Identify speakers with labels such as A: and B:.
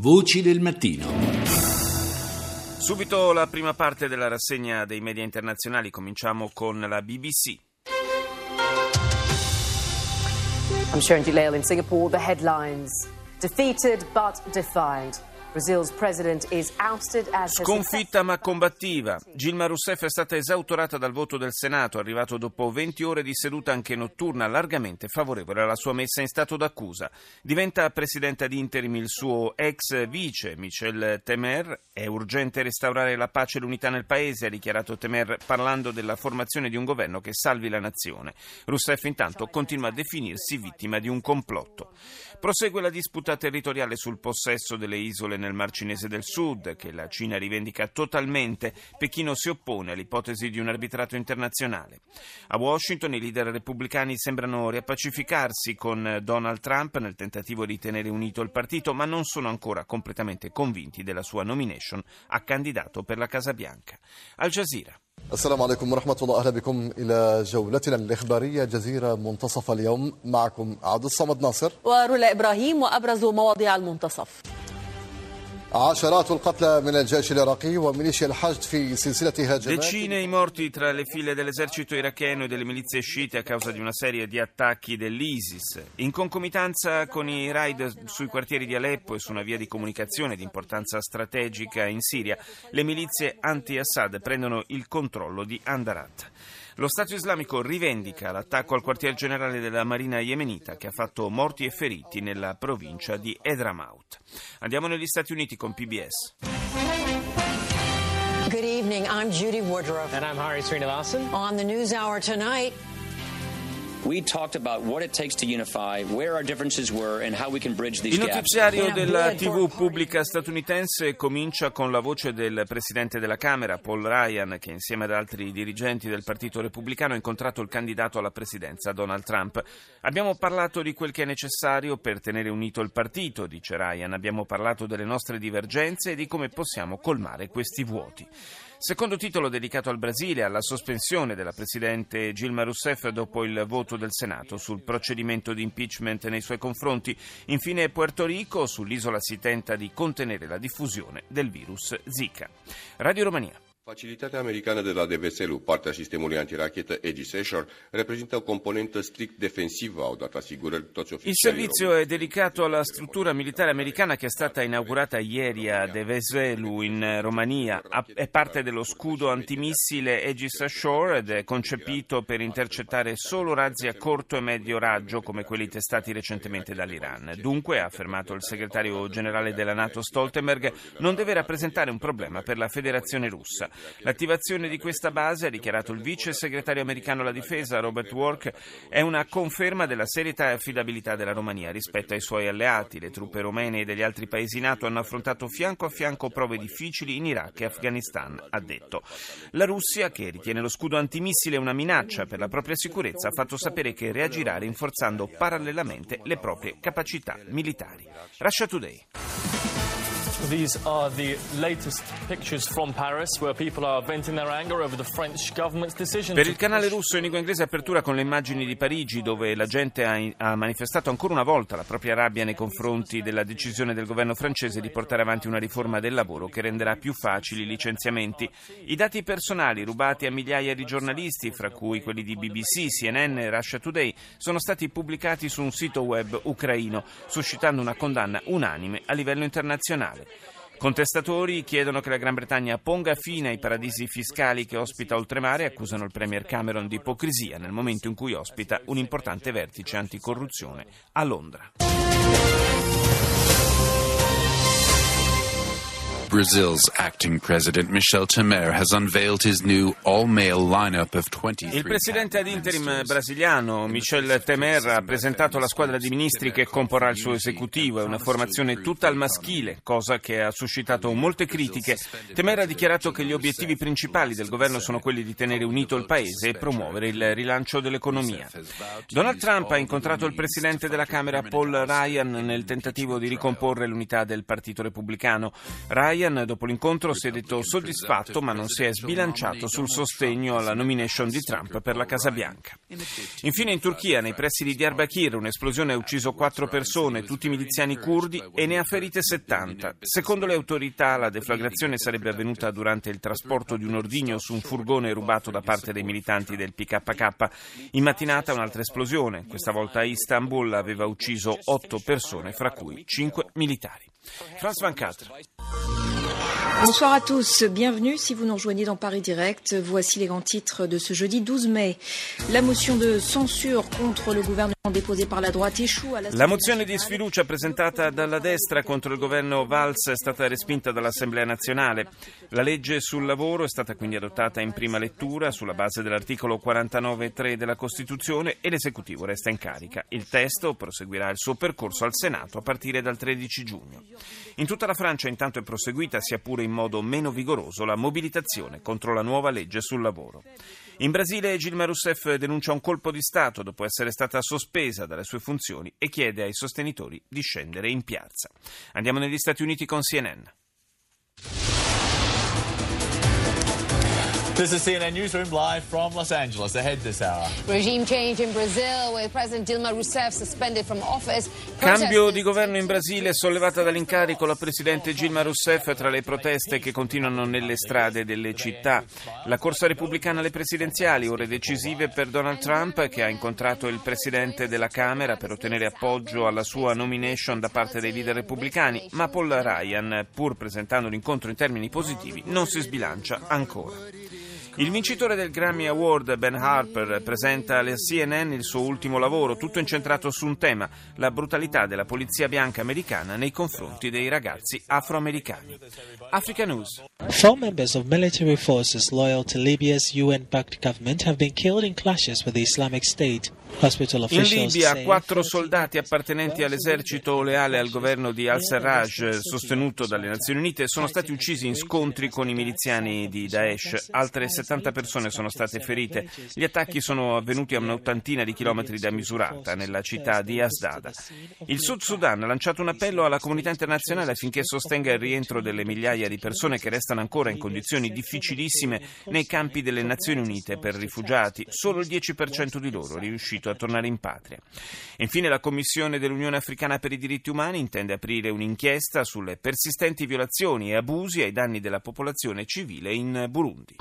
A: Voci del mattino.
B: Subito la prima parte della rassegna dei media internazionali, cominciamo con la BBC.
C: I'm Sharon Dulail in Singapore. The headlines. Defeated but defied.
B: Sconfitta ma combattiva. Gilma Rousseff è stata esautorata dal voto del Senato, arrivato dopo 20 ore di seduta anche notturna largamente favorevole alla sua messa in stato d'accusa. Diventa presidente ad interim il suo ex vice, Michel Temer. È urgente restaurare la pace e l'unità nel paese, ha dichiarato Temer parlando della formazione di un governo che salvi la nazione. Rousseff intanto continua a definirsi vittima di un complotto. Prosegue la disputa territoriale sul possesso delle isole nel Mar Cinese del Sud, che la Cina rivendica totalmente. Pechino si oppone all'ipotesi di un arbitrato internazionale. A Washington i leader repubblicani sembrano riappacificarsi con Donald Trump nel tentativo di tenere unito il partito, ma non sono ancora completamente convinti della sua nomination a candidato per la Casa Bianca. Al Jazeera.
D: السلام عليكم ورحمة الله أهلا بكم إلى جولتنا الإخبارية جزيرة منتصف اليوم معكم عبد الصمد ناصر
E: ورولا إبراهيم وأبرز مواضيع المنتصف
B: Decine i morti tra le file dell'esercito iracheno e delle milizie sciite a causa di una serie di attacchi dell'ISIS. In concomitanza con i raid sui quartieri di Aleppo e su una via di comunicazione di importanza strategica in Siria, le milizie anti-Assad prendono il controllo di Andarat. Lo Stato islamico rivendica l'attacco al quartier generale della Marina yemenita che ha fatto morti e feriti nella provincia di Edramaut. Andiamo negli Stati Uniti con PBS.
F: Good evening, I'm Judy Woodruff.
G: And I'm Hari Srinivasan.
F: On the News Hour tonight.
B: Il
G: gaps.
B: notiziario della TV pubblica statunitense comincia con la voce del presidente della Camera, Paul Ryan, che insieme ad altri dirigenti del Partito Repubblicano ha incontrato il candidato alla presidenza, Donald Trump. Abbiamo parlato di quel che è necessario per tenere unito il partito, dice Ryan. Abbiamo parlato delle nostre divergenze e di come possiamo colmare questi vuoti. Secondo titolo dedicato al Brasile, alla sospensione della Presidente Gilma Rousseff dopo il voto del Senato sul procedimento di impeachment nei suoi confronti. Infine Puerto Rico, sull'isola si tenta di contenere la diffusione del virus Zika. Radio Romania.
H: Facilitatea americană de la DVSLU, partea sistemului antirachetă Aegis Ashore, reprezintă o componentă strict defensivă, au dat asigurări toți
B: Il servizio è dedicato alla struttura militare americana che è stata inaugurata ieri a Deveselu in Romania. È parte dello scudo antimissile Aegis Ashore ed è concepito per intercettare solo razzi a corto e medio raggio come quelli testati recentemente dall'Iran. Dunque, ha affermato il segretario generale della NATO Stoltenberg, non deve rappresentare un problema per la Federazione russa. L'attivazione di questa base, ha dichiarato il vice segretario americano alla difesa Robert Work, è una conferma della serietà e affidabilità della Romania rispetto ai suoi alleati. Le truppe romene e degli altri paesi NATO hanno affrontato fianco a fianco prove difficili in Iraq e Afghanistan, ha detto. La Russia, che ritiene lo scudo antimissile una minaccia per la propria sicurezza, ha fatto sapere che reagirà rinforzando parallelamente le proprie capacità militari. Russia Today.
I: These are the latest pictures from Paris where people are venting their anger over the French government's decision.
B: Per il canale russo in lingua inglese apertura con le immagini di Parigi dove la gente ha, ha, manifestato ancora una volta la propria rabbia nei confronti della decisione del governo francese di portare avanti una riforma del lavoro che renderà più facili i licenziamenti. I dati personali rubati a migliaia di giornalisti, fra cui quelli di BBC, CNN e Russia Today, sono stati pubblicati su un sito web ucraino, suscitando una condanna unanime a livello internazionale. Contestatori chiedono che la Gran Bretagna ponga fine ai paradisi fiscali che ospita oltremare e accusano il Premier Cameron di ipocrisia nel momento in cui ospita un importante vertice anticorruzione a Londra. Il presidente ad interim brasiliano Michel Temer ha presentato la squadra di ministri che comporrà il suo esecutivo. È una formazione tutta al maschile, cosa che ha suscitato molte critiche. Temer ha dichiarato che gli obiettivi principali del governo sono quelli di tenere unito il paese e promuovere il rilancio dell'economia. Donald Trump ha incontrato il presidente della Camera Paul Ryan nel tentativo di ricomporre l'unità del Partito Repubblicano. Ryan Ryan dopo l'incontro si è detto soddisfatto ma non si è sbilanciato sul sostegno alla nomination di Trump per la Casa Bianca. Infine in Turchia, nei pressi di Diyarbakir, un'esplosione ha ucciso quattro persone, tutti miliziani curdi, e ne ha ferite 70. Secondo le autorità la deflagrazione sarebbe avvenuta durante il trasporto di un ordigno su un furgone rubato da parte dei militanti del PKK. In mattinata un'altra esplosione, questa volta a Istanbul, aveva ucciso otto persone, fra cui cinque militari. Franz Van Catra.
A: Bonsoir à tous, bienvenue si vous nous rejoignez dans Paris Direct. Voici les grands titres de ce jeudi 12 mai. La motion de censure contre le gouvernement déposée par la droite échoue à
B: La mozione di sfiducia presentata dalla destra contro il governo Valls è stata respinta dall'Assemblea nazionale. La legge sul lavoro è stata quindi adottata in prima lettura sulla base dell'articolo 49.3 della Costituzione e l'esecutivo resta in carica. Il testo proseguirà il suo percorso al Senato a partire dal 13 giugno. In tutta la Francia intanto è proseguita, sia pure in modo meno vigoroso, la mobilitazione contro la nuova legge sul lavoro. In Brasile Gilma Rousseff denuncia un colpo di Stato dopo essere stata sospesa dalle sue funzioni e chiede ai sostenitori di scendere in piazza. Andiamo negli Stati Uniti con CNN.
J: This is CNN Newsroom live from Los Angeles. Ahead this hour.
K: Regime change in Brazil with President Dilma Rousseff suspended from office.
B: Cambio di governo in Brasile sollevata dall'incarico la presidente Dilma Rousseff tra le proteste che continuano nelle strade delle città. La corsa repubblicana alle presidenziali, ore decisive per Donald Trump che ha incontrato il presidente della Camera per ottenere appoggio alla sua nomination da parte dei leader repubblicani, ma Paul Ryan, pur presentando l'incontro in termini positivi, non si sbilancia ancora. Il vincitore del Grammy Award, Ben Harper, presenta alle CNN il suo ultimo lavoro, tutto incentrato su un tema, la brutalità della polizia bianca americana nei confronti dei ragazzi afroamericani. Africa News.
L: Four members of military forces loyal to Libya's UN-backed government have been killed in clashes with the Islamic State.
B: In Libia, quattro soldati appartenenti all'esercito leale al governo di al-Sarraj, sostenuto dalle Nazioni Unite, sono stati uccisi in scontri con i miliziani di Daesh. Altre 70 persone sono state ferite. Gli attacchi sono avvenuti a un'ottantina di chilometri da Misurata, nella città di Asdada. Il Sud Sudan ha lanciato un appello alla comunità internazionale affinché sostenga il rientro delle migliaia di persone che restano ancora in condizioni difficilissime nei campi delle Nazioni Unite per rifugiati. Solo il 10% di loro è riuscito a tornare in patria. Infine la Commissione dell'Unione Africana per i diritti umani intende aprire un'inchiesta sulle persistenti violazioni e abusi ai danni della popolazione civile in Burundi.